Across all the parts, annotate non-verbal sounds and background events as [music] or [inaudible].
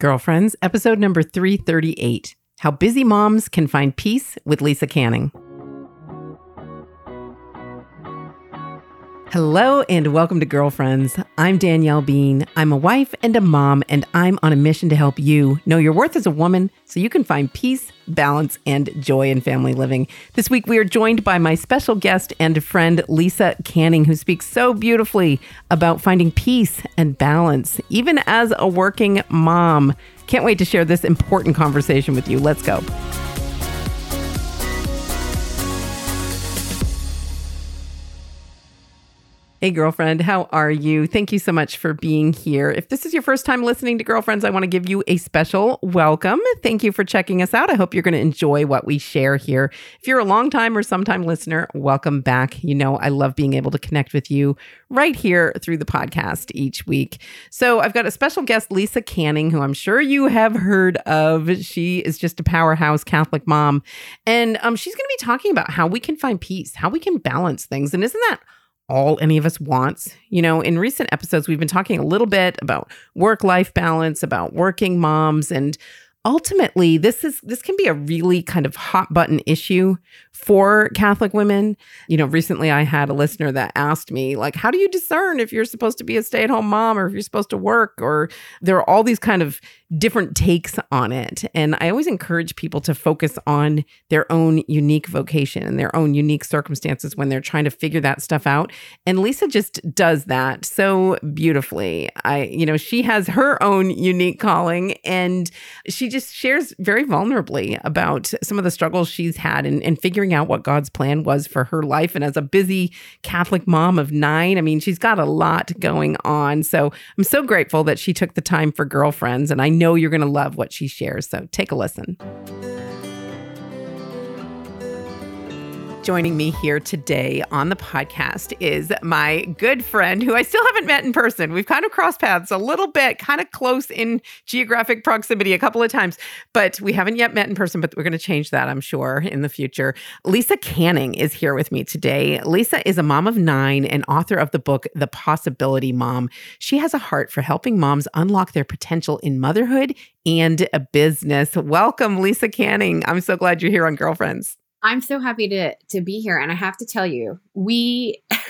Girlfriends, episode number 338 How Busy Moms Can Find Peace with Lisa Canning. Hello and welcome to Girlfriends. I'm Danielle Bean. I'm a wife and a mom, and I'm on a mission to help you know your worth as a woman so you can find peace, balance, and joy in family living. This week, we are joined by my special guest and friend, Lisa Canning, who speaks so beautifully about finding peace and balance, even as a working mom. Can't wait to share this important conversation with you. Let's go. Hey, girlfriend, how are you? Thank you so much for being here. If this is your first time listening to Girlfriends, I want to give you a special welcome. Thank you for checking us out. I hope you're going to enjoy what we share here. If you're a long time or sometime listener, welcome back. You know, I love being able to connect with you right here through the podcast each week. So I've got a special guest, Lisa Canning, who I'm sure you have heard of. She is just a powerhouse Catholic mom. And um, she's going to be talking about how we can find peace, how we can balance things. And isn't that all any of us wants. You know, in recent episodes, we've been talking a little bit about work life balance, about working moms, and ultimately this is this can be a really kind of hot button issue for catholic women you know recently i had a listener that asked me like how do you discern if you're supposed to be a stay-at-home mom or if you're supposed to work or there are all these kind of different takes on it and i always encourage people to focus on their own unique vocation and their own unique circumstances when they're trying to figure that stuff out and lisa just does that so beautifully i you know she has her own unique calling and she just shares very vulnerably about some of the struggles she's had and, in figuring out what God's plan was for her life. And as a busy Catholic mom of nine, I mean, she's got a lot going on. So I'm so grateful that she took the time for girlfriends. And I know you're going to love what she shares. So take a listen. Joining me here today on the podcast is my good friend who I still haven't met in person. We've kind of crossed paths a little bit, kind of close in geographic proximity a couple of times, but we haven't yet met in person, but we're going to change that, I'm sure, in the future. Lisa Canning is here with me today. Lisa is a mom of nine and author of the book, The Possibility Mom. She has a heart for helping moms unlock their potential in motherhood and a business. Welcome, Lisa Canning. I'm so glad you're here on Girlfriends. I'm so happy to to be here and I have to tell you, we [laughs]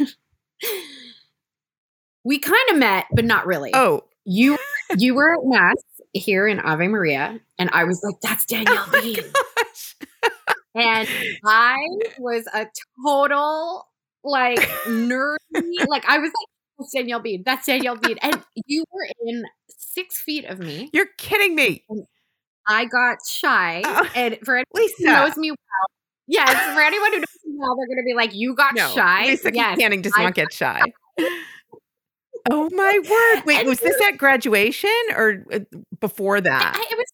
we kind of met but not really. Oh, you you were at mass here in Ave Maria and I was like that's [laughs] oh Danielle oh Bean. and I was a total like nerdy like I was like that's Danielle Bean. That's Danielle Bean. And you were in six feet of me. You're kidding me. I got shy. Oh, and for anyone Lisa. who knows me well, Yes, for anyone who doesn't know, they're going to be like, "You got no, shy." Lisa yes, Canning does I not get shy. oh my word! [laughs] Wait, and was this at graduation or uh, before that? I, it was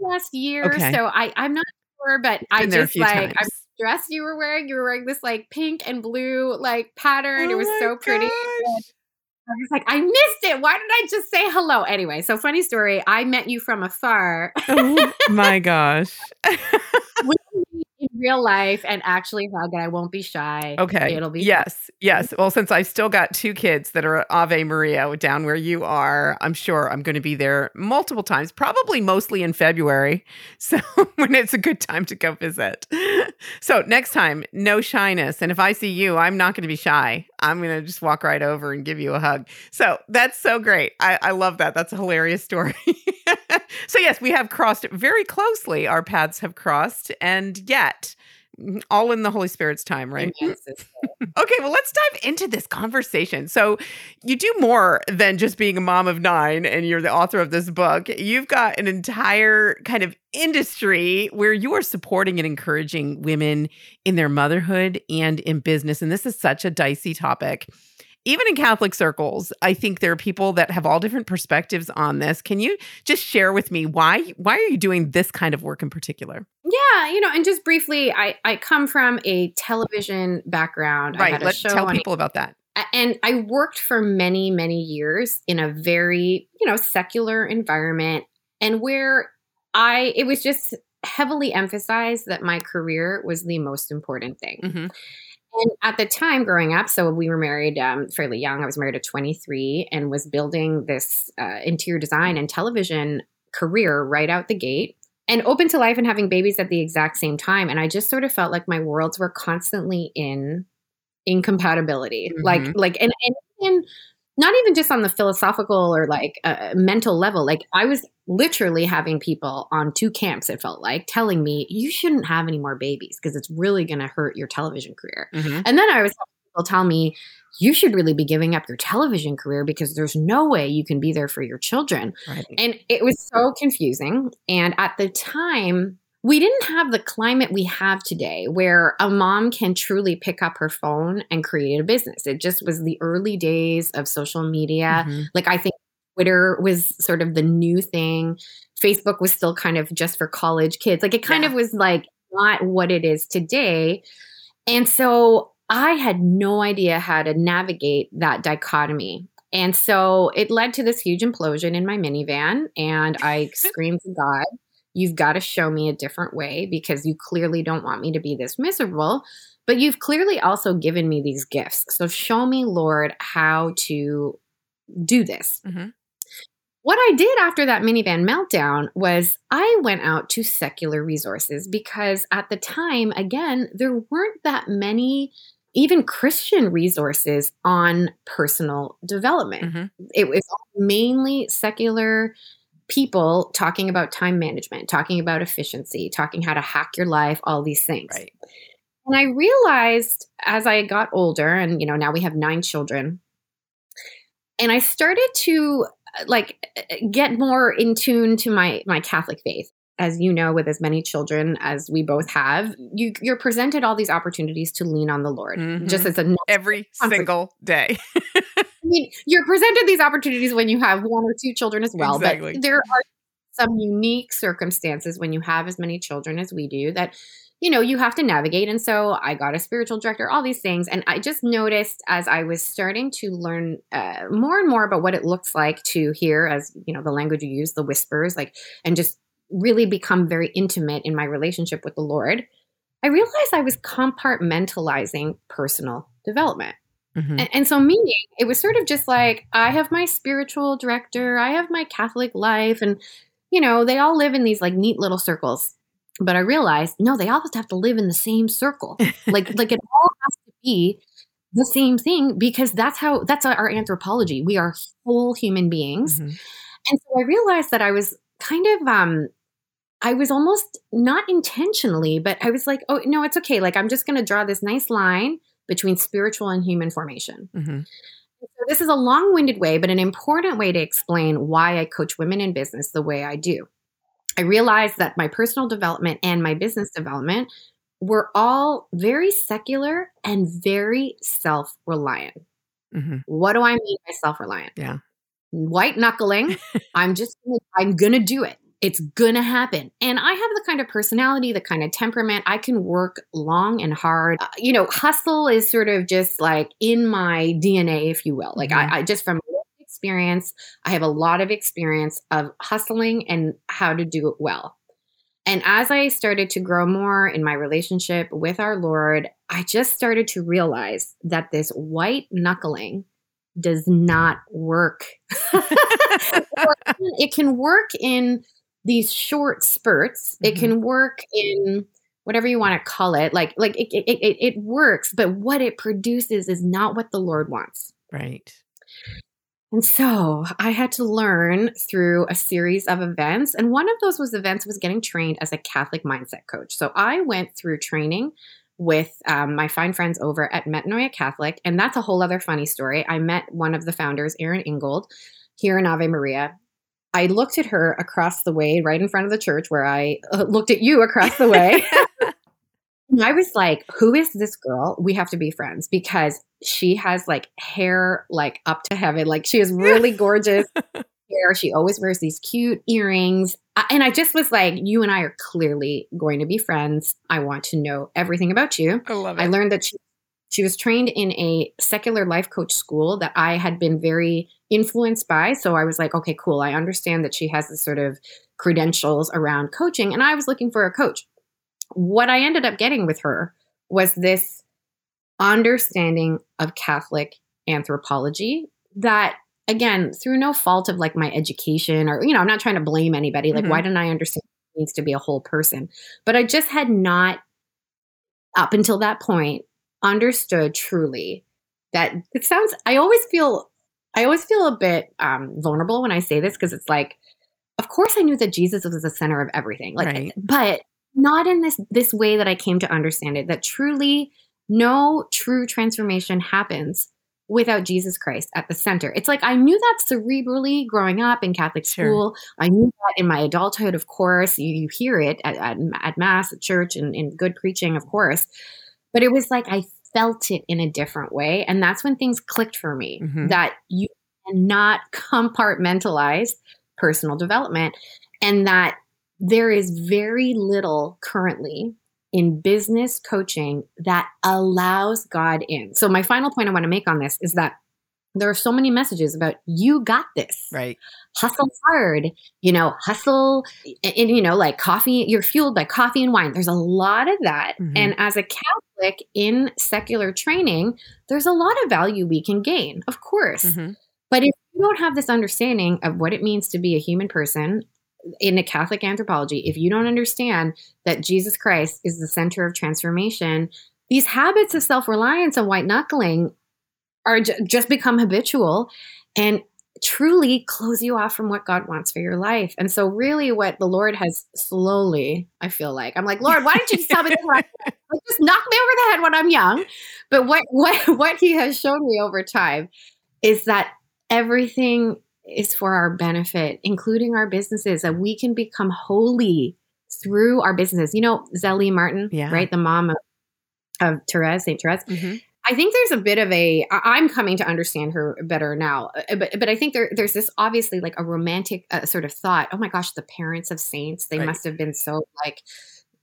last year, okay. so I I'm not sure, but I just like. I'm dress you were wearing. You were wearing this like pink and blue like pattern. Oh it was so gosh. pretty. I was like, I missed it. Why did I just say hello? Anyway, so funny story. I met you from afar. oh my [laughs] gosh in real life and actually hug and I won't be shy. Okay. It'll be Yes. Yes. Well, since I've still got two kids that are Ave Maria down where you are, I'm sure I'm going to be there multiple times, probably mostly in February. [laughs] So when it's a good time to go visit. [laughs] So next time, no shyness. And if I see you, I'm not going to be shy. I'm going to just walk right over and give you a hug. So that's so great. I, I love that. That's a hilarious [laughs] story. [laughs] so yes, we have crossed very closely. Our paths have crossed. And yet, mm, all in the Holy Spirit's time, right? Yes, [laughs] okay, well, let's dive into this conversation. So, you do more than just being a mom of nine and you're the author of this book. You've got an entire kind of industry where you are supporting and encouraging women in their motherhood and in business. And this is such a dicey topic even in Catholic circles, I think there are people that have all different perspectives on this. Can you just share with me why why are you doing this kind of work in particular? Yeah, you know, and just briefly, I I come from a television background. Right. Let's tell people about that. And I worked for many, many years in a very, you know, secular environment and where I it was just heavily emphasized that my career was the most important thing. Mm-hmm. And at the time growing up, so we were married um, fairly young. I was married at 23 and was building this uh, interior design and television career right out the gate and open to life and having babies at the exact same time. And I just sort of felt like my worlds were constantly in incompatibility. Mm-hmm. Like, like, and, and, and not even just on the philosophical or like uh, mental level. Like I was literally having people on two camps, it felt like, telling me, you shouldn't have any more babies because it's really going to hurt your television career. Mm-hmm. And then I was people tell me, you should really be giving up your television career because there's no way you can be there for your children. Right. And it was so confusing. And at the time, we didn't have the climate we have today where a mom can truly pick up her phone and create a business. It just was the early days of social media. Mm-hmm. Like, I think Twitter was sort of the new thing. Facebook was still kind of just for college kids. Like, it kind yeah. of was like not what it is today. And so I had no idea how to navigate that dichotomy. And so it led to this huge implosion in my minivan. And I [laughs] screamed to God You've got to show me a different way because you clearly don't want me to be this miserable, but you've clearly also given me these gifts. So show me, Lord, how to do this. Mm-hmm. What I did after that minivan meltdown was I went out to secular resources because at the time, again, there weren't that many even Christian resources on personal development. Mm-hmm. It was mainly secular people talking about time management, talking about efficiency, talking how to hack your life, all these things. Right. And I realized as I got older, and you know, now we have nine children, and I started to like get more in tune to my my Catholic faith. As you know, with as many children as we both have, you, you're presented all these opportunities to lean on the Lord, mm-hmm. just as a every single day. [laughs] mean, you're presented these opportunities when you have one or two children as well. Exactly. But there are some unique circumstances when you have as many children as we do that you know you have to navigate and so i got a spiritual director all these things and i just noticed as i was starting to learn uh, more and more about what it looks like to hear as you know the language you use the whispers like and just really become very intimate in my relationship with the lord i realized i was compartmentalizing personal development Mm-hmm. And, and, so, meaning it was sort of just like I have my spiritual director, I have my Catholic life, and you know, they all live in these like neat little circles. But I realized no, they all just have to live in the same circle. [laughs] like, like it all has to be the same thing because that's how that's our anthropology. We are whole human beings. Mm-hmm. And so I realized that I was kind of um I was almost not intentionally, but I was like, oh no, it's okay. Like I'm just gonna draw this nice line between spiritual and human formation. Mm-hmm. So this is a long winded way, but an important way to explain why I coach women in business the way I do. I realized that my personal development and my business development were all very secular and very self reliant. Mm-hmm. What do I mean by self reliant? Yeah. White knuckling. [laughs] I'm just, I'm going to do it it's gonna happen. And I have the kind of personality, the kind of temperament. I can work long and hard. Uh, you know, hustle is sort of just like in my DNA, if you will. Like mm-hmm. I, I just from experience, I have a lot of experience of hustling and how to do it well. And as I started to grow more in my relationship with our Lord, I just started to realize that this white knuckling does not work. [laughs] it can work in these short spurts. Mm-hmm. It can work in whatever you want to call it. Like like it, it, it, it works, but what it produces is not what the Lord wants. Right. And so I had to learn through a series of events. And one of those was events was getting trained as a Catholic mindset coach. So I went through training with um, my fine friends over at Metanoia Catholic. And that's a whole other funny story. I met one of the founders, Erin Ingold, here in Ave Maria. I looked at her across the way, right in front of the church, where I uh, looked at you across the way. [laughs] I was like, who is this girl? We have to be friends because she has like hair like up to heaven. Like she is really gorgeous [laughs] hair. She always wears these cute earrings. And I just was like, you and I are clearly going to be friends. I want to know everything about you. I love it. I learned that she, she was trained in a secular life coach school that I had been very influenced by. So I was like, okay, cool. I understand that she has this sort of credentials around coaching. And I was looking for a coach. What I ended up getting with her was this understanding of Catholic anthropology that again, through no fault of like my education or, you know, I'm not trying to blame anybody. Like, mm-hmm. why didn't I understand it needs to be a whole person? But I just had not, up until that point, understood truly that it sounds, I always feel, I always feel a bit um, vulnerable when I say this because it's like, of course I knew that Jesus was the center of everything. Like, right. but not in this this way that I came to understand it. That truly, no true transformation happens without Jesus Christ at the center. It's like I knew that cerebrally growing up in Catholic school. Sure. I knew that in my adulthood, of course. You, you hear it at, at, at, Mass, at church, and in good preaching, of course. But it was like I felt it in a different way. And that's when things clicked for me mm-hmm. that you cannot [laughs] compartmentalize personal development and that there is very little currently in business coaching that allows God in. So, my final point I want to make on this is that there are so many messages about you got this. Right. Hustle hard, you know, hustle and, and, you know, like coffee, you're fueled by coffee and wine. There's a lot of that. Mm-hmm. And as a Catholic in secular training, there's a lot of value we can gain, of course. Mm-hmm. But if you don't have this understanding of what it means to be a human person in a Catholic anthropology, if you don't understand that Jesus Christ is the center of transformation, these habits of self reliance and white knuckling are j- just become habitual and truly close you off from what God wants for your life. And so, really, what the Lord has slowly, I feel like, I'm like, Lord, why don't you just tell me like, just knock me over the head when I'm young? But what what [laughs] what He has shown me over time is that everything is for our benefit, including our businesses, that we can become holy through our businesses. You know, Zélie Martin, yeah. right? The mom of, of Therese, St. Therese. Mm-hmm. I think there's a bit of a. I'm coming to understand her better now, uh, but but I think there there's this obviously like a romantic uh, sort of thought. Oh my gosh, the parents of saints, they right. must have been so like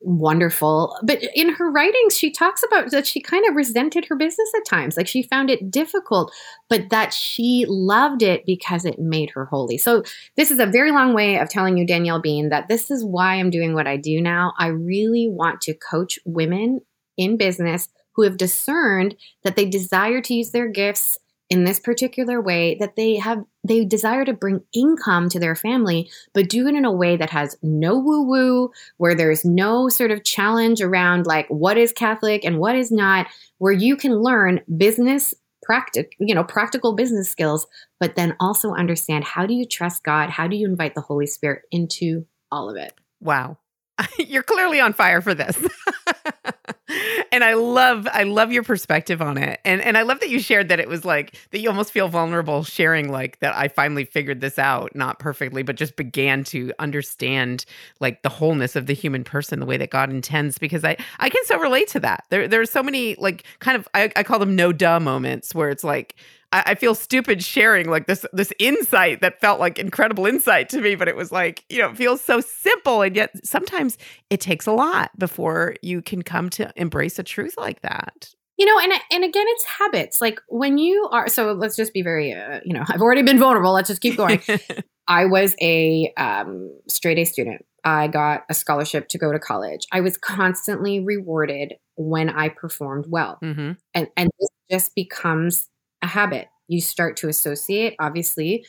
wonderful. But in her writings, she talks about that she kind of resented her business at times. Like she found it difficult, but that she loved it because it made her holy. So, this is a very long way of telling you, Danielle Bean, that this is why I'm doing what I do now. I really want to coach women in business who have discerned that they desire to use their gifts in this particular way that they have they desire to bring income to their family but do it in a way that has no woo woo where there's no sort of challenge around like what is catholic and what is not where you can learn business practic you know practical business skills but then also understand how do you trust god? How do you invite the holy spirit into all of it? Wow. [laughs] You're clearly on fire for this [laughs] and I love I love your perspective on it. And and I love that you shared that it was like that you almost feel vulnerable sharing like that I finally figured this out, not perfectly, but just began to understand like the wholeness of the human person, the way that God intends because I I can so relate to that. There there are so many like kind of I, I call them no duh moments where it's like I, I feel stupid sharing like this this insight that felt like incredible insight to me, but it was like, you know, it feels so simple. And yet sometimes it takes a lot before you can come to embrace a truth like that. You know and and again it's habits. Like when you are so let's just be very uh, you know i've already been vulnerable. Let's just keep going. [laughs] I was a um, straight a student. I got a scholarship to go to college. I was constantly rewarded when i performed well. Mm-hmm. and and this just becomes a habit. You start to associate, obviously,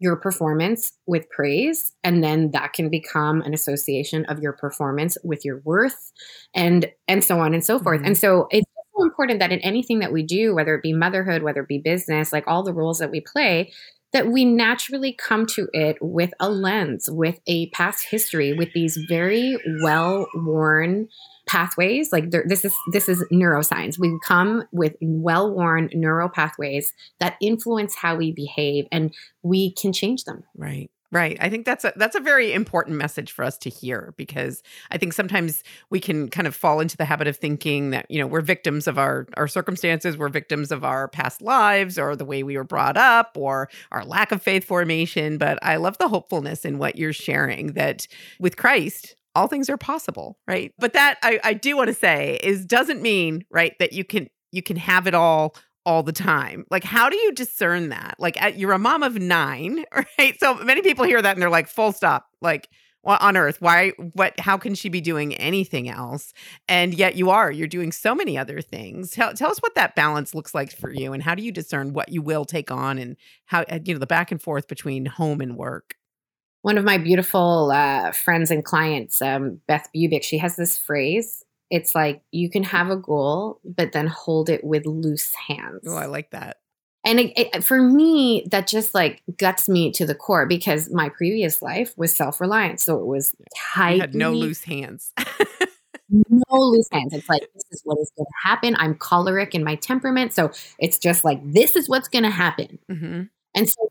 your performance with praise and then that can become an association of your performance with your worth and and so on and so forth mm-hmm. and so it's so important that in anything that we do whether it be motherhood whether it be business like all the roles that we play that we naturally come to it with a lens with a past history with these very well worn pathways. Like this is this is neuroscience. We come with well-worn neural pathways that influence how we behave and we can change them. Right Right. I think that's a that's a very important message for us to hear because I think sometimes we can kind of fall into the habit of thinking that, you know, we're victims of our our circumstances, we're victims of our past lives or the way we were brought up or our lack of faith formation, but I love the hopefulness in what you're sharing that with Christ, all things are possible, right? But that I, I do want to say is doesn't mean, right, that you can you can have it all all the time. Like, how do you discern that? Like, at, you're a mom of nine, [laughs] right? So many people hear that and they're like, full stop. Like, well, on earth why what how can she be doing anything else and yet you are you're doing so many other things tell, tell us what that balance looks like for you and how do you discern what you will take on and how you know the back and forth between home and work one of my beautiful uh, friends and clients um, beth bubick she has this phrase it's like you can have a goal but then hold it with loose hands. Oh i like that. And it, it, for me that just like guts me to the core because my previous life was self-reliant so it was tight you had no loose hands. [laughs] No loose hands. It's like this is what is going to happen. I'm choleric in my temperament so it's just like this is what's going to happen. Mm-hmm. and so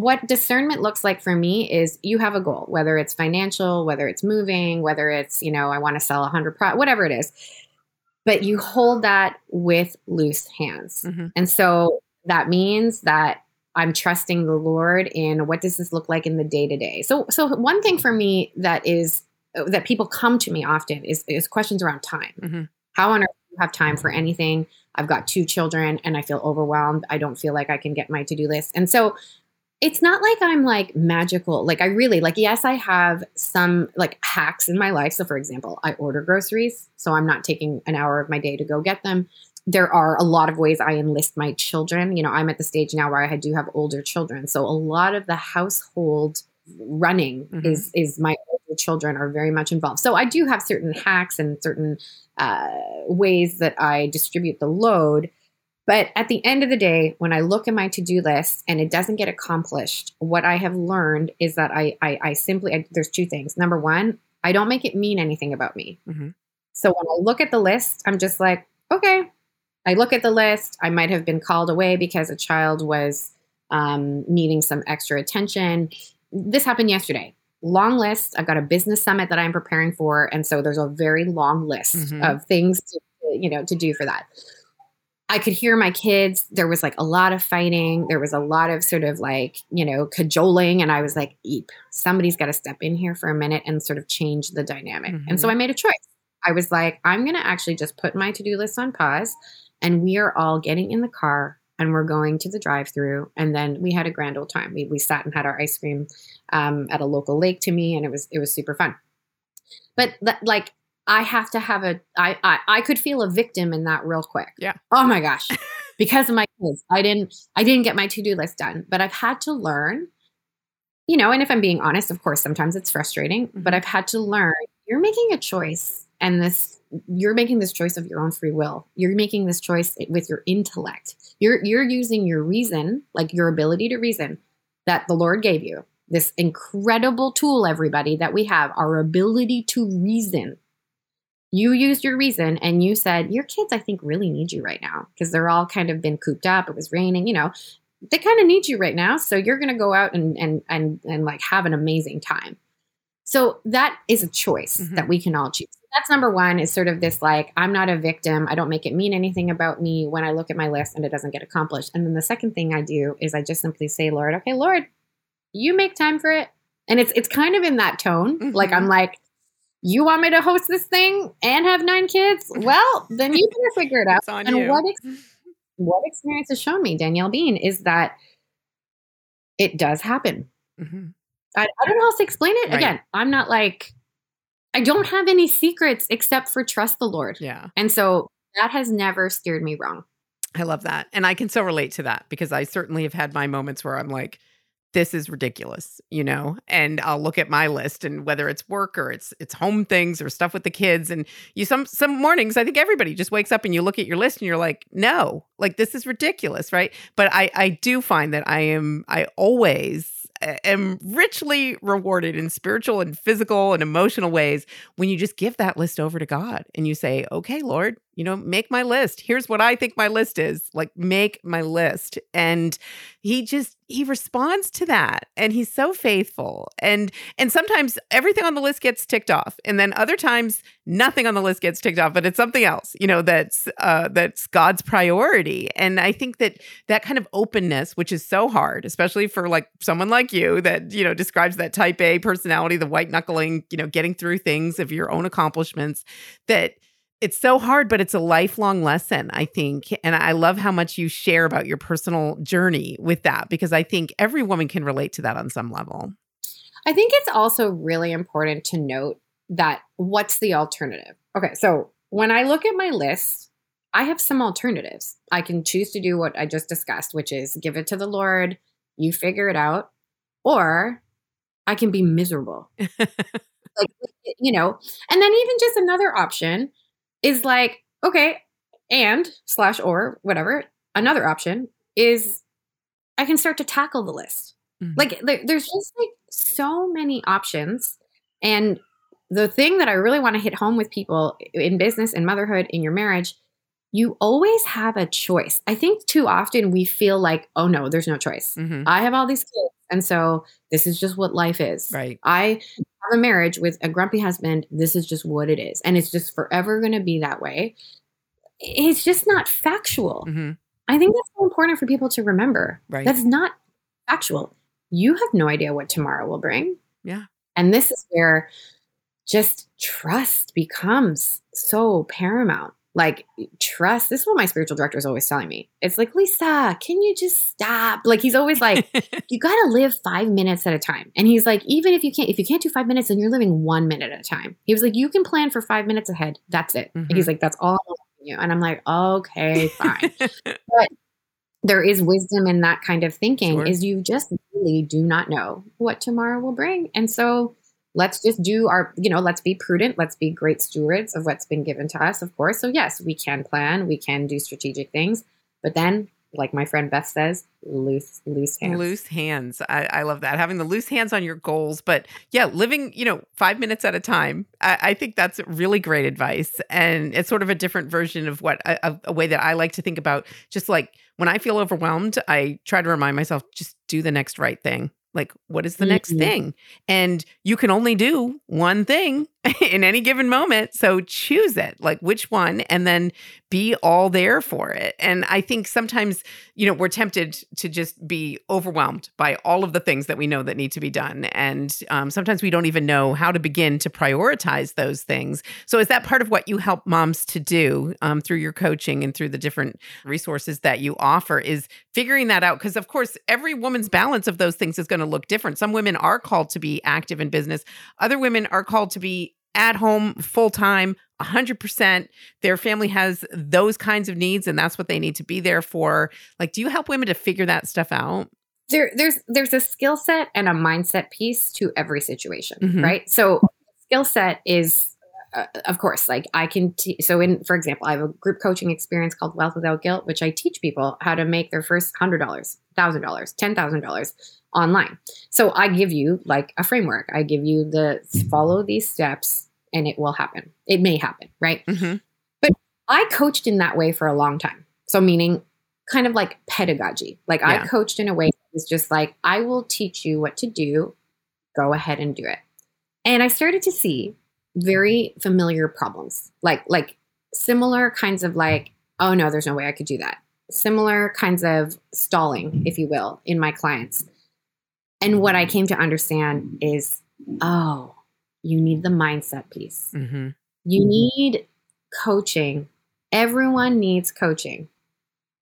what discernment looks like for me is you have a goal whether it's financial whether it's moving whether it's you know i want to sell 100 pro whatever it is but you hold that with loose hands mm-hmm. and so that means that I'm trusting the Lord in what does this look like in the day to day. So, so one thing for me that is that people come to me often is is questions around time. Mm-hmm. How on earth do you have time for anything? I've got two children and I feel overwhelmed. I don't feel like I can get my to do list, and so it's not like I'm like magical. Like I really like yes, I have some like hacks in my life. So for example, I order groceries, so I'm not taking an hour of my day to go get them there are a lot of ways I enlist my children. You know, I'm at the stage now where I do have older children. So a lot of the household running mm-hmm. is is my older children are very much involved. So I do have certain hacks and certain uh, ways that I distribute the load. But at the end of the day, when I look at my to do list and it doesn't get accomplished, what I have learned is that I I, I simply I, there's two things. Number one, I don't make it mean anything about me. Mm-hmm. So when I look at the list, I'm just like, okay, I look at the list. I might have been called away because a child was um, needing some extra attention. This happened yesterday. Long list. I've got a business summit that I'm preparing for, and so there's a very long list mm-hmm. of things to, you know to do for that. I could hear my kids. There was like a lot of fighting. There was a lot of sort of like, you know, cajoling. And I was like, Eep, somebody's got to step in here for a minute and sort of change the dynamic. Mm-hmm. And so mm-hmm. I made a choice. I was like, I'm going to actually just put my to do list on pause and we are all getting in the car and we're going to the drive through and then we had a grand old time we, we sat and had our ice cream um, at a local lake to me and it was it was super fun but that, like i have to have a I, I i could feel a victim in that real quick. Yeah. Oh my gosh. [laughs] Because of my kids. I didn't i didn't get my to-do list done but i've had to learn you know and if i'm being honest of course sometimes it's frustrating mm-hmm. but i've had to learn you're making a choice and this you're making this choice of your own free will. You're making this choice with your intellect. You're you're using your reason like your ability to reason that the lord gave you this incredible tool everybody that we have our ability to reason you used your reason and you said your kids i think really need you right now because they're all kind of been cooped up it was raining you know they kind of need you right now so you're going to go out and and and and like have an amazing time so that is a choice mm-hmm. that we can all choose that's number one is sort of this like i'm not a victim i don't make it mean anything about me when i look at my list and it doesn't get accomplished and then the second thing i do is i just simply say lord okay lord you make time for it and it's it's kind of in that tone mm-hmm. like i'm like you want me to host this thing and have nine kids well then you better figure it [laughs] out and you. what ex- what experience has shown me danielle bean is that it does happen mm-hmm. I, I, don't know how to explain it right. again i'm not like I don't have any secrets except for trust the Lord. Yeah. And so that has never steered me wrong. I love that. And I can so relate to that because I certainly have had my moments where I'm like, this is ridiculous, you know, and I'll look at my list and whether it's work or it's it's home things or stuff with the kids and you some some mornings I think everybody just wakes up and you look at your list and you're like, no, like this is ridiculous, right? But I I do find that I am I always eh, am richly rewarded in spiritual and physical and emotional ways when you just give that list over to God and you say, okay, Lord, you know, make my list. Here's what I think my list is. Like, make my list. And he just, he responds to that and he's so faithful. And, and sometimes everything on the list gets ticked off. And then other times nothing on the list gets ticked off, but it's something else, you know, that's, uh, that's God's priority. And I think that that kind of openness, which is so hard, especially for like someone like you that, you know, describes that type A personality, the white knuckling, you know, getting through things of your own accomplishments that, it's so hard, but it's a lifelong lesson, I think. And I love how much you share about your personal journey with that because I think every woman can relate to that on some level. I think it's also really important to note that what's the alternative? Okay, so when I look at my list, I have some alternatives. I can choose to do what I just discussed, which is give it to the Lord, you figure it out, or I can be miserable. [laughs] like, you know, and then even just another option is like, okay, and slash or whatever, another option is I can start to tackle the list. Mm-hmm. Like there, there's just like so many options. And the thing that I really want to hit home with people in business and motherhood in your marriage, you always have a choice. I think too often we feel like, oh no, there's no choice. Mm-hmm. I have all these kids. And so this is just what life is. Right. I have a marriage with a grumpy husband. This is just what it is. And it's just forever going to be that way. It's just not factual. Mm-hmm. I think that's so important for people to remember. Right. That's not factual. You have no idea what tomorrow will bring. Yeah. And this is where just trust becomes so paramount. Like trust. This is what my spiritual director is always telling me. It's like, Lisa, can you just stop? Like he's always like, [laughs] you gotta live five minutes at a time. And he's like, even if you can't, if you can't do five minutes, then you're living one minute at a time. He was like, you can plan for five minutes ahead. That's it. Mm-hmm. He's like, that's all you. And I'm like, okay, [laughs] fine. [laughs] but there is wisdom in that kind of thinking sure. is you just really do not know what tomorrow will bring. And so let's just do our, you know, let's be prudent. Let's be great stewards of what's been given to us, of course. So yes, we can plan, we can do strategic things, but then like my friend Beth says, loose, loose hands. Loose hands. I, I, love that. Having the loose hands on your goals. But yeah, living, you know, five minutes at a time. I, I think that's really great advice. And it's sort of a different version of what a, a way that I like to think about. Just like when I feel overwhelmed, I try to remind myself, just do the next right thing. Like, what is the mm-hmm. next thing? And you can only do one thing [laughs] in any given moment. So choose it, like which one, and then be all there for it. And I think sometimes, you know, we're tempted to just be overwhelmed by all of the things that we know that need to be done. And um, sometimes we don't even know how to begin to prioritize those things. So, is that part of what you help moms to do um, through your coaching and through the different resources that you offer? Is figuring that out? Because, of course, every woman's balance of those things is going to look different. Some women are called to be active in business, other women are called to be at home full time 100% their family has those kinds of needs and that's what they need to be there for. Like do you help women to figure that stuff out? There there's there's a skill set and a mindset piece to every situation mm-hmm. right? So skill set is uh, of course like i can t- so in for example i have a group coaching experience called wealth without guilt which i teach people how to make their first $100 $1000 $10000 online. So I give you like a framework. I give you the follow these steps and it will happen. It may happen, right? Mm-hmm. But I coached in that way for a long time. So meaning kind of like pedagogy. Like yeah. I coached in a way that was just like I will teach you what to do. Go ahead and do it. And I started to see very familiar problems. Like like similar kinds of like oh no, there's no way I could do that. Similar kinds of stalling, if you will, in my clients and what I came to understand is oh, you need the mindset piece. Mm-hmm. You need coaching. Everyone needs coaching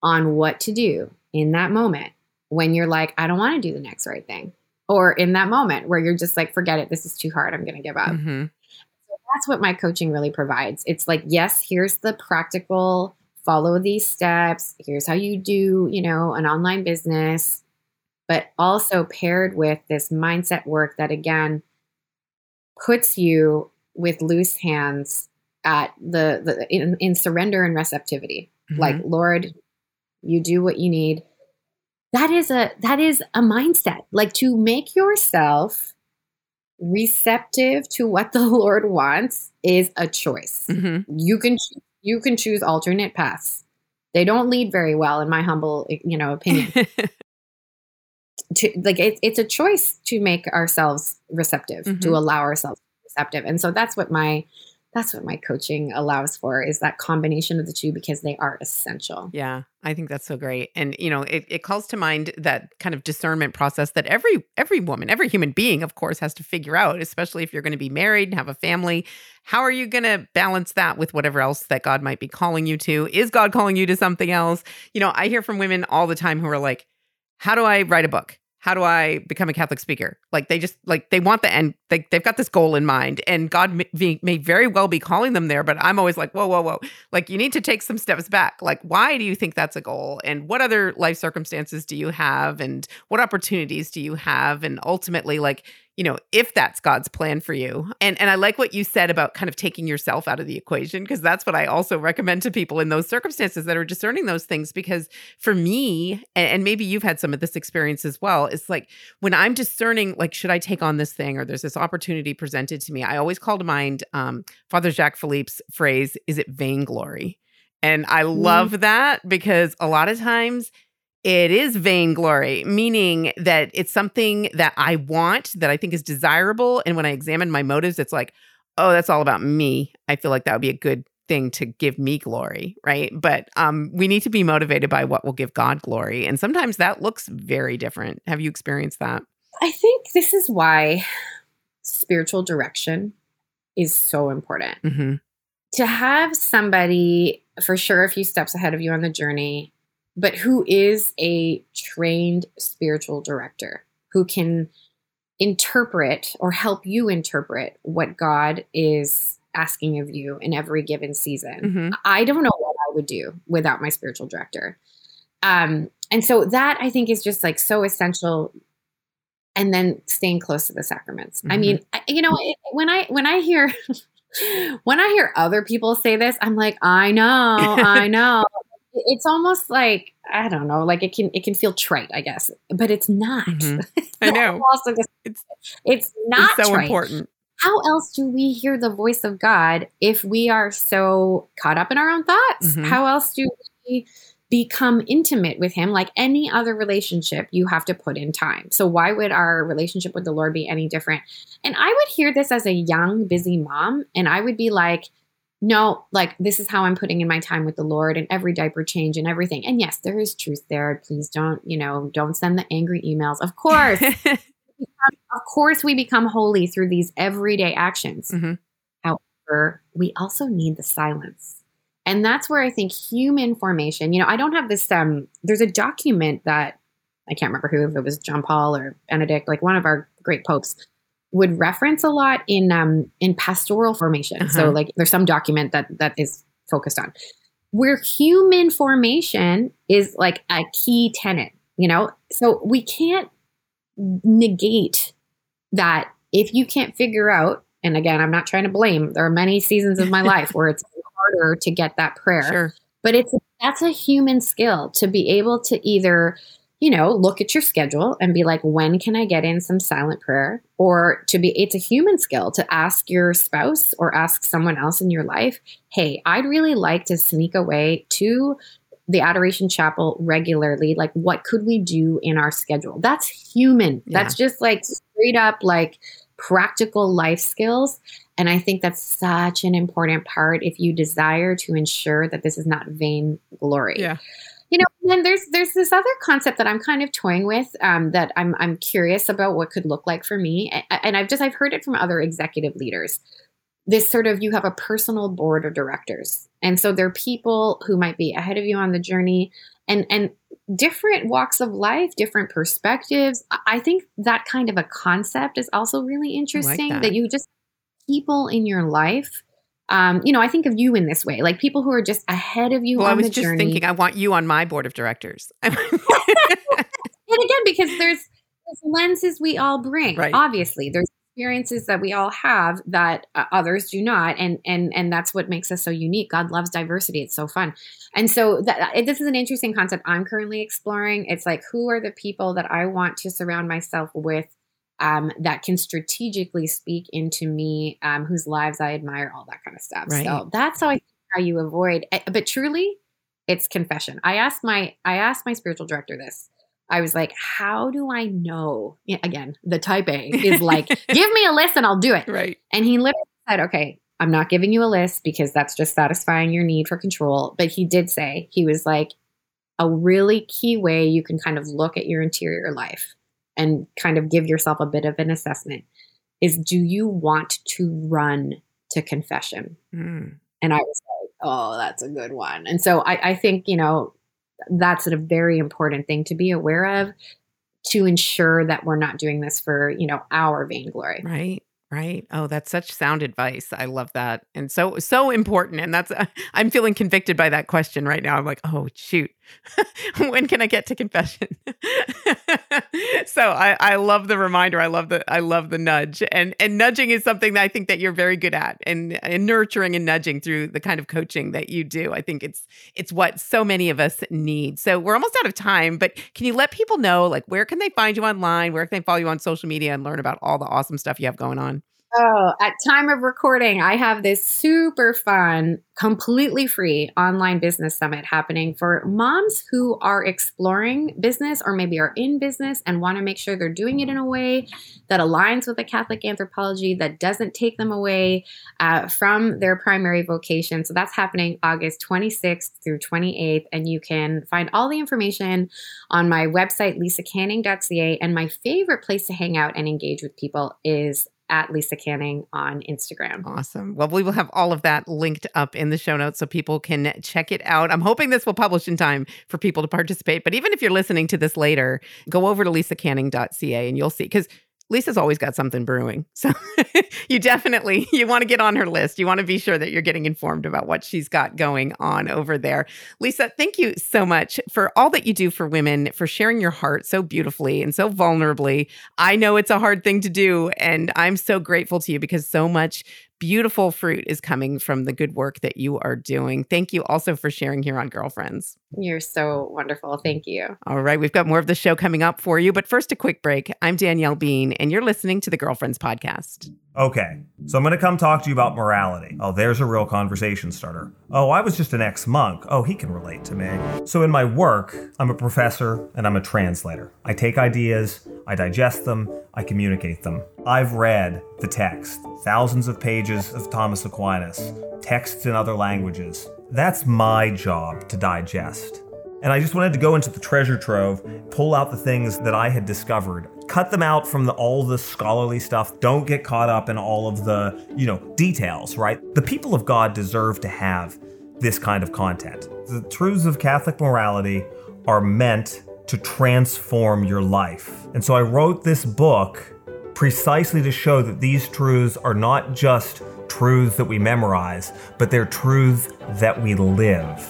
on what to do in that moment when you're like, I don't want to do the next right thing. Or in that moment where you're just like, forget it, this is too hard, I'm going to give up. Mm-hmm. So that's what my coaching really provides. It's like, yes, here's the practical, follow these steps. Here's how you do, you know, an online business but also paired with this mindset work that again puts you with loose hands at the, the in, in surrender and receptivity. Mm-hmm. like lord you do what you need. That is a that is a mindset. Like to make yourself receptive to what the [laughs] lord wants is a choice. Mm-hmm. you can you can choose alternate paths. They don't lead very well in my humble you know opinion [laughs] to like it, it's a choice to make ourselves receptive mm-hmm. to allow ourselves receptive. And so that's what my that's what my coaching allows for is that combination of the two because they are essential. Yeah i think that's so great. And you know it, it calls to mind that kind of discernment process that every every woman every human being of course has to figure out especially if you're going to be married and have a family. How are you going to balance that with whatever else that god might be calling you to? Is god calling you to something else? You know i hear from women all the time who are like how do I write a book? how do I become a Catholic speaker? Like they just like they want the end. They they've got this goal in mind, and God may, may very well be calling them there. But I'm always like, whoa, whoa, whoa! Like you need to take some steps back. Like why do you think that's a goal? And what other life circumstances do you have? And what opportunities do you have? And ultimately, like you know, if that's God's plan for you. And and I like what you said about kind of taking yourself out of the equation because that's what I also recommend to people in those circumstances that are discerning those things because for me and, and maybe you've had some of this experience as well, it's like when I'm discerning like should I take on this thing or there's this opportunity presented to me, I always call to mind um, Father Jacques Philippe's phrase, is it vainglory? And I mm. love mm. that because a lot of times it is vainglory, meaning that it's something that I want, that I think is desirable. And when I examine my motives, it's like, oh, that's all about me. I feel like that would be a good thing to give me glory, right? But um, we need to be motivated by what will give God glory. And sometimes that looks very different. Have you experienced that? I think this is why spiritual direction is so important. Mm-hmm. To have somebody for sure a few steps ahead of you on the journey but who is a trained spiritual director who can interpret or help you interpret what God is asking of you in every given season. Mm-hmm. I don't know what I would do without my spiritual director. Um, and so that I think is just like so essential. And then staying close to the sacraments. Mm-hmm. I mean, you know, when I when I hear [laughs] when I hear other people say this, I'm like, I know, [laughs] I know it's almost like I don't know, like it can it can feel trite, I guess, but it's not. Mm-hmm. [laughs] I know. also, it's it's not it's so trite. important. How else do we hear the voice of God if we are so caught up in our own thoughts? Mm-hmm. How else do we become intimate with Him? Like any other relationship, you have to put in time. So why would our relationship with the Lord be any different? And I would hear this as a young, busy mom, and I would be like no, like this is how I'm putting in my time with the Lord and every diaper change and everything. And yes, there is truth there. Please don't, you know, don't send the angry emails. Of course. [laughs] of course, we become holy through these everyday actions. Mm-hmm. However, we also need the silence. And that's where I think human formation, you know, I don't have this, um, there's a document that I can't remember who, if it was John Paul or Benedict, like one of our great popes would reference a lot in um in pastoral formation. Uh-huh. So like there's some document that that is focused on where human formation is like a key tenet, you know? So we can't negate that if you can't figure out and again, I'm not trying to blame. There are many seasons of my [laughs] life where it's harder to get that prayer. Sure. But it's that's a human skill to be able to either you know, look at your schedule and be like, when can I get in some silent prayer? Or to be, it's a human skill to ask your spouse or ask someone else in your life, hey, I'd really like to sneak away to the Adoration Chapel regularly. Like, what could we do in our schedule? That's human. Yeah. That's just like straight up like practical life skills. And I think that's such an important part if you desire to ensure that this is not vain glory. Yeah you know and then there's there's this other concept that i'm kind of toying with um, that i'm i'm curious about what could look like for me. And i've just i've heard it from other executive leaders. This sort of you have a personal board of directors. And so there are people who might be ahead of you on the journey and and different walks of life different perspectives. I think that kind of a concept is also really interesting like that. that you just people in your life um, you know, I think of you in this way, like people who are just ahead of you. Well, I was just journey. thinking, I want you on my board of directors. [laughs] [laughs] and again, because there's, there's lenses we all bring. Right. Obviously, there's experiences that we all have that uh, others do not, and and and that's what makes us so unique. God loves diversity; it's so fun, and so that, this is an interesting concept I'm currently exploring. It's like who are the people that I want to surround myself with um, that can strategically speak into me, um, whose lives I admire, all that kind of stuff. Right. So that's how I how you avoid. Eh, but truly, it's confession. I asked my I asked my spiritual director this. I was like, how do I know? Again, the type A is like, [laughs] give me a list and I'll do it. Right. And he literally said, okay, I'm not giving you a list because that's just satisfying your need for control. But he did say, he was like, a really key way you can kind of look at your interior life and kind of give yourself a bit of an assessment is do you want to run to confession? Mm. And I was like, oh, that's a good one. And so I, I think, you know, that's a very important thing to be aware of. to ensure that we're not doing this for, you know, our vainglory. Right. Right. Oh, that's such sound advice. I love that. And so, so important. And that's, [laughs] I'm feeling convicted by that question right now. I'm like, oh, shoot. [laughs] when can I get to confession? [laughs] so I, I love the reminder. I love the, I love the nudge and, and nudging is something that I think that you're very good at and, and nurturing and nudging through the kind of coaching that you do. I think it's, it's what so many of us need. So we're almost out of time, but can you let people know, like, where can they find you online? Where can they follow you on social media and learn about all the awesome stuff you have going on? Oh, at time of recording, I have this super fun, completely free online business summit happening for moms who are exploring business or maybe are in business and want to make sure they're doing it in a way that aligns with the Catholic anthropology that doesn't take them away uh, from their primary vocation. So that's happening August 26th through 28th, and you can find all the information on my website lisacanning.ca. And my favorite place to hang out and engage with people is at Lisa Canning on Instagram. Awesome. Well, we will have all of that linked up in the show notes so people can check it out. I'm hoping this will publish in time for people to participate. But even if you're listening to this later, go over to lisacanning.ca and you'll see because Lisa's always got something brewing. [laughs] So you definitely you want to get on her list. You want to be sure that you're getting informed about what she's got going on over there. Lisa, thank you so much for all that you do for women, for sharing your heart so beautifully and so vulnerably. I know it's a hard thing to do and I'm so grateful to you because so much beautiful fruit is coming from the good work that you are doing. Thank you also for sharing here on Girlfriends. You're so wonderful. Thank you. All right. We've got more of the show coming up for you. But first, a quick break. I'm Danielle Bean, and you're listening to the Girlfriends Podcast. Okay, so I'm going to come talk to you about morality. Oh, there's a real conversation starter. Oh, I was just an ex monk. Oh, he can relate to me. So, in my work, I'm a professor and I'm a translator. I take ideas, I digest them, I communicate them. I've read the text, thousands of pages of Thomas Aquinas, texts in other languages. That's my job to digest. And I just wanted to go into the treasure trove, pull out the things that I had discovered, cut them out from the, all the scholarly stuff. Don't get caught up in all of the, you know, details, right? The people of God deserve to have this kind of content. The truths of Catholic morality are meant to transform your life. And so I wrote this book precisely to show that these truths are not just truths that we memorize, but they're truths that we live.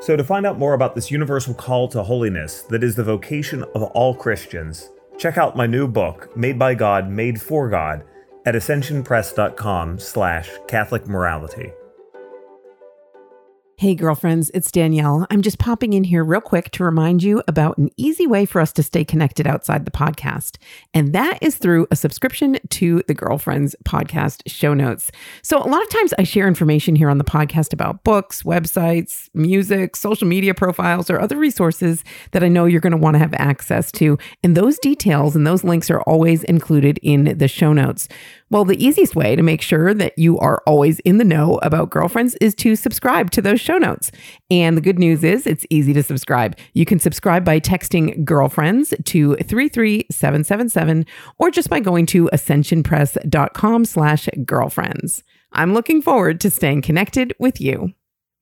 So, to find out more about this universal call to holiness that is the vocation of all Christians, check out my new book, Made by God, Made for God, at ascensionpress.com slash Catholic Morality. Hey, girlfriends, it's Danielle. I'm just popping in here real quick to remind you about an easy way for us to stay connected outside the podcast. And that is through a subscription to the Girlfriends podcast show notes. So, a lot of times I share information here on the podcast about books, websites, music, social media profiles, or other resources that I know you're going to want to have access to. And those details and those links are always included in the show notes. Well, the easiest way to make sure that you are always in the know about girlfriends is to subscribe to those show notes. And the good news is it's easy to subscribe. You can subscribe by texting girlfriends to 33777 or just by going to ascensionpress.com slash girlfriends. I'm looking forward to staying connected with you.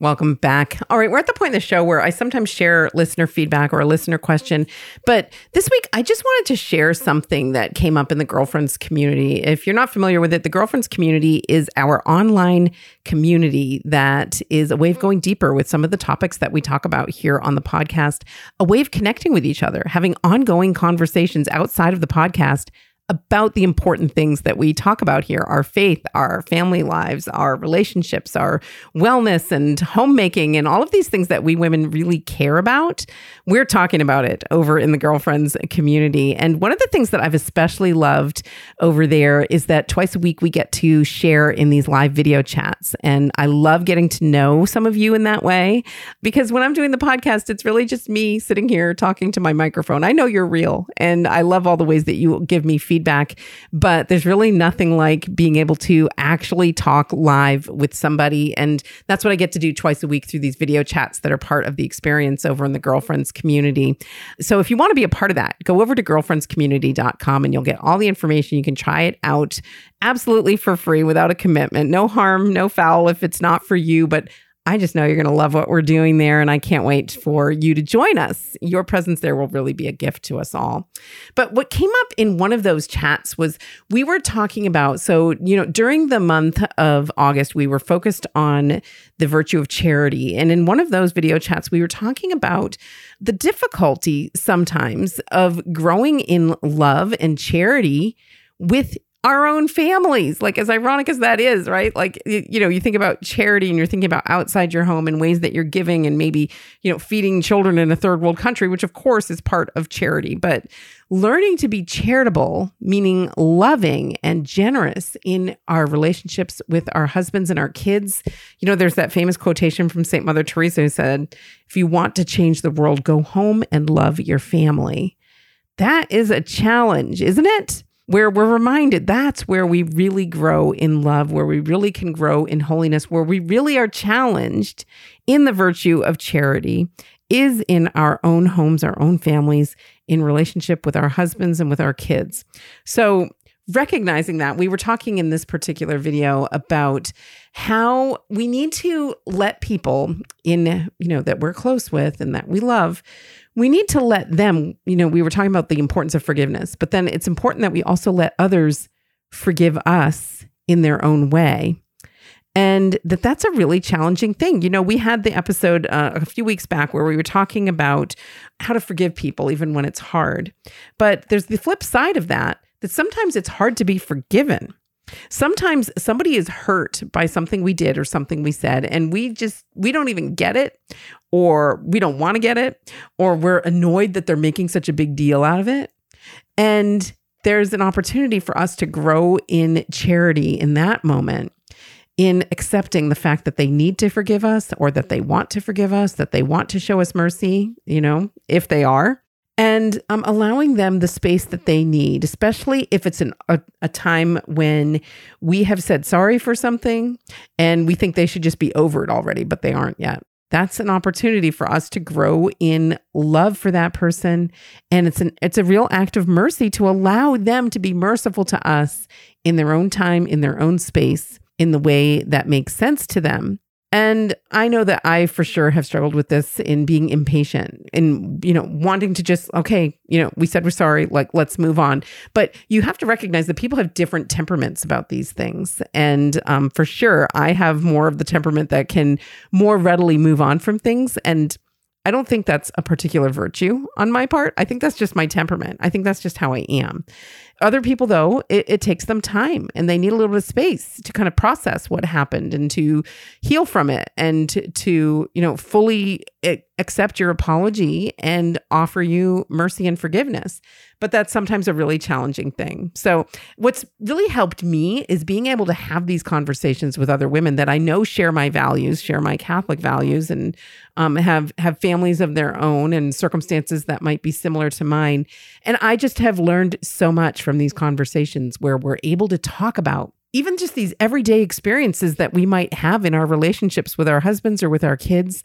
Welcome back. All right, we're at the point in the show where I sometimes share listener feedback or a listener question. But this week, I just wanted to share something that came up in the Girlfriends community. If you're not familiar with it, the Girlfriends community is our online community that is a way of going deeper with some of the topics that we talk about here on the podcast, a way of connecting with each other, having ongoing conversations outside of the podcast about the important things that we talk about here our faith, our family lives, our relationships, our wellness and homemaking, and all of these things that we women really care about. We're talking about it over in the girlfriends community. And one of the things that I've especially loved over there is that twice a week we get to share in these live video chats. And I love getting to know some of you in that way because when I'm doing the podcast, it's really just me sitting here talking to my microphone. I know you're real, and I love all the ways that you give me feedback feedback, but there's really nothing like being able to actually talk live with somebody. And that's what I get to do twice a week through these video chats that are part of the experience over in the Girlfriends community. So if you want to be a part of that, go over to girlfriendscommunity.com and you'll get all the information. You can try it out absolutely for free without a commitment. No harm, no foul if it's not for you. But I just know you're going to love what we're doing there. And I can't wait for you to join us. Your presence there will really be a gift to us all. But what came up in one of those chats was we were talking about, so, you know, during the month of August, we were focused on the virtue of charity. And in one of those video chats, we were talking about the difficulty sometimes of growing in love and charity with our own families. Like, as ironic as that is, right? Like, you know, you think about charity and you're thinking about outside your home and ways that you're giving and maybe, you know, feeding children in a third world country, which of course is part of charity. But learning to be charitable, meaning loving and generous in our relationships with our husbands and our kids. You know, there's that famous quotation from St. Mother Teresa who said, If you want to change the world, go home and love your family. That is a challenge, isn't it? Where we're reminded that's where we really grow in love, where we really can grow in holiness, where we really are challenged in the virtue of charity is in our own homes, our own families, in relationship with our husbands and with our kids. So, recognizing that, we were talking in this particular video about how we need to let people in, you know, that we're close with and that we love we need to let them, you know, we were talking about the importance of forgiveness, but then it's important that we also let others forgive us in their own way. And that that's a really challenging thing. You know, we had the episode uh, a few weeks back where we were talking about how to forgive people even when it's hard. But there's the flip side of that that sometimes it's hard to be forgiven. Sometimes somebody is hurt by something we did or something we said, and we just, we don't even get it, or we don't want to get it, or we're annoyed that they're making such a big deal out of it. And there's an opportunity for us to grow in charity in that moment, in accepting the fact that they need to forgive us, or that they want to forgive us, that they want to show us mercy, you know, if they are and um, allowing them the space that they need, especially if it's an, a, a time when we have said sorry for something and we think they should just be over it already, but they aren't yet. That's an opportunity for us to grow in love for that person. And it's an it's a real act of mercy to allow them to be merciful to us in their own time, in their own space, in the way that makes sense to them. And I know that I for sure have struggled with this in being impatient and, you know, wanting to just, okay, you know, we said we're sorry, like, let's move on. But you have to recognize that people have different temperaments about these things. And um, for sure, I have more of the temperament that can more readily move on from things. And I don't think that's a particular virtue on my part. I think that's just my temperament. I think that's just how I am. Other people, though, it, it, takes them time and they need a little bit of space to kind of process what happened and to heal from it and to, to you know, fully accept your apology and offer you mercy and forgiveness. But that's sometimes a really challenging thing. So, what's really helped me is being able to have these conversations with other women that I know share my values, share my Catholic values, and um, have have families of their own and circumstances that might be similar to mine. And I just have learned so much from these conversations where we're able to talk about even just these everyday experiences that we might have in our relationships with our husbands or with our kids.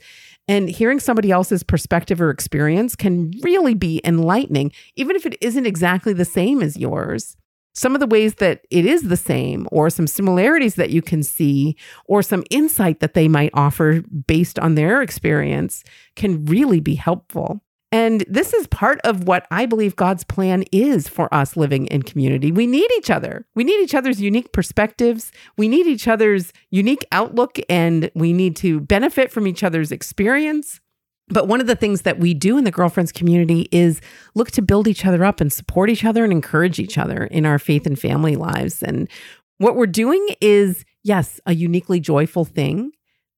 And hearing somebody else's perspective or experience can really be enlightening, even if it isn't exactly the same as yours. Some of the ways that it is the same, or some similarities that you can see, or some insight that they might offer based on their experience can really be helpful. And this is part of what I believe God's plan is for us living in community. We need each other. We need each other's unique perspectives. We need each other's unique outlook, and we need to benefit from each other's experience. But one of the things that we do in the girlfriends community is look to build each other up and support each other and encourage each other in our faith and family lives. And what we're doing is, yes, a uniquely joyful thing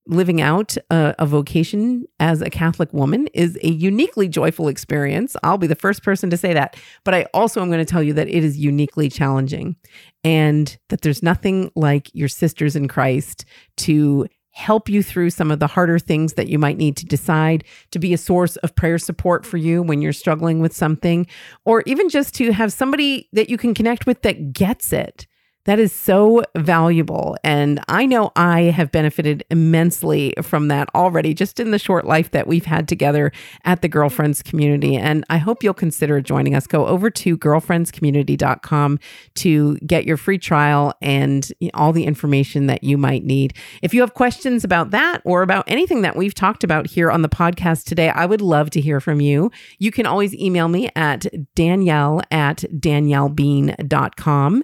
living out a, a, vocation as a Catholic woman is a uniquely joyful experience. I'll be the first person to say that. But I also am going to tell you that it is uniquely challenging and that there's nothing like your sisters in Christ to help you through some of the harder things that you might need to decide, to be a source of prayer support for you when you're struggling with something, or even just to have somebody that you can connect with that gets it That is so valuable. And I know I have benefited immensely from that already, just in the short life that we've had together at the Girlfriends community. And I hope you'll consider joining us. Go over to girlfriendscommunity.com to get your free trial and all the information that you might need. If you have questions about that or about anything that we've talked about here on the podcast today, I would love to hear from you. You can always email me at danielle at daniellebean.com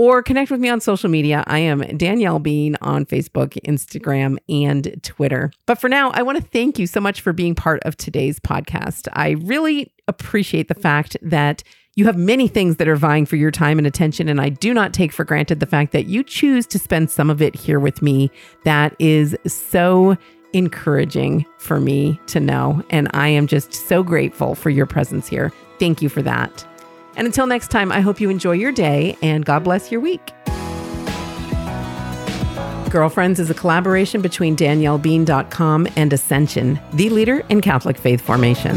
or connect with me on social media. I am Danielle Bean on Facebook, Instagram, and Twitter. But for now, I want to thank you so much for being part of today's podcast. I really appreciate the fact that you have many things that are vying for your time and attention, and I do not take for granted the fact that you choose to spend some of it here with me. That is so encouraging for me to know. And I am just so grateful for your presence here. Thank you for that. And until next time, I hope you enjoy your day and God bless your week. Girlfriends is a collaboration between DanielleBean.com and Ascension, the leader in Catholic faith formation.